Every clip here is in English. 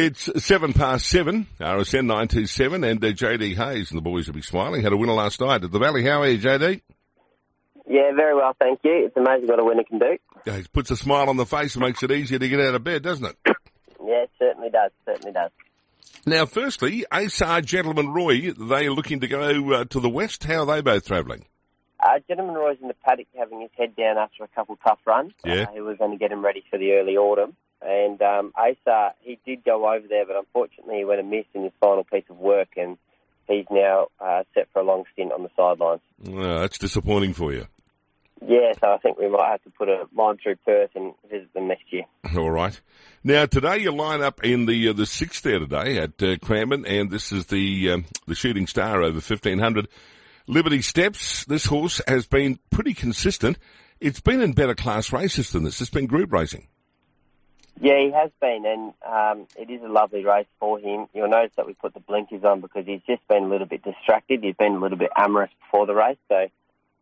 It's seven past seven, RSN 927, and uh, JD Hayes and the boys will be smiling. Had a winner last night at the Valley. How are you, JD? Yeah, very well, thank you. It's amazing what a winner can do. Yeah, it puts a smile on the face and makes it easier to get out of bed, doesn't it? Yeah, it certainly does, certainly does. Now, firstly, Asar Gentleman Roy, they are looking to go uh, to the west. How are they both travelling? Uh, Gentleman Roy's in the paddock having his head down after a couple tough runs. Yeah. Uh, he was going to get him ready for the early autumn. And um, Asa, he did go over there, but unfortunately he went amiss in his final piece of work, and he's now uh, set for a long stint on the sidelines. Well, that's disappointing for you. Yeah, so I think we might have to put a line through Perth and visit them next year. All right. Now today you line up in the uh, the sixth there today at uh, Cranbourne, and this is the um, the Shooting Star over fifteen hundred. Liberty Steps. This horse has been pretty consistent. It's been in better class races than this. It's been group racing. Yeah, he has been, and um, it is a lovely race for him. You'll notice that we put the blinkers on because he's just been a little bit distracted. He's been a little bit amorous before the race, so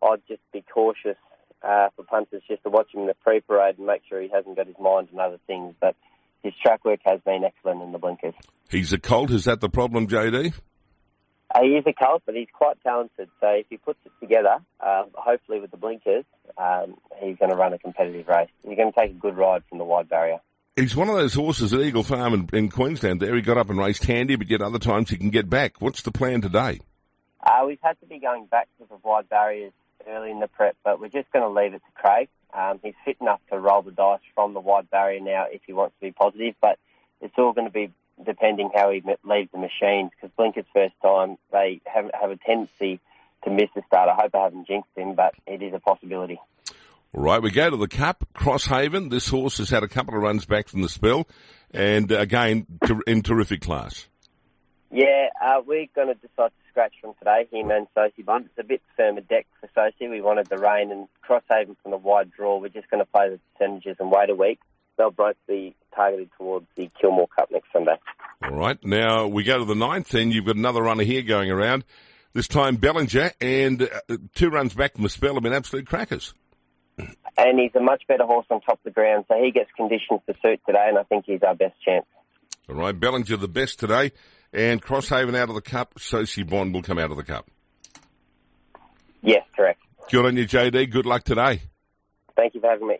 I'd just be cautious uh, for punters just to watch him in the pre-parade and make sure he hasn't got his mind on other things. But his track work has been excellent in the blinkers. He's a colt. Is that the problem, JD? Uh, he is a colt, but he's quite talented. So if he puts it together, um, hopefully with the blinkers, um, he's going to run a competitive race. He's going to take a good ride from the wide barrier. He's one of those horses at Eagle Farm in, in Queensland. There, he got up and raced handy, but yet other times he can get back. What's the plan today? Uh, we've had to be going back to the wide barriers early in the prep, but we're just going to leave it to Craig. Um, he's fit enough to roll the dice from the wide barrier now if he wants to be positive, but it's all going to be depending how he leaves the machines because Blinker's first time, they have, have a tendency to miss the start. I hope I haven't jinxed him, but it is a possibility. All right, we go to the Cup, Crosshaven. This horse has had a couple of runs back from the spell, and uh, again ter- in terrific class. Yeah, uh, we're going to decide to scratch from today, him and Sosie Bond. It's a bit firmer deck for Sosie. We wanted the rain and Crosshaven from the wide draw. We're just going to play the percentages and wait a week. They'll both be targeted towards the Kilmore Cup next Sunday. All right, now we go to the ninth, and you've got another runner here going around. This time Bellinger, and uh, two runs back from the spell have been absolute crackers. And he's a much better horse on top of the ground, so he gets conditions to suit today, and I think he's our best chance. All right, Bellinger the best today, and Crosshaven out of the cup. Sosie Bond will come out of the cup. Yes, correct. Good on you, JD. Good luck today. Thank you for having me.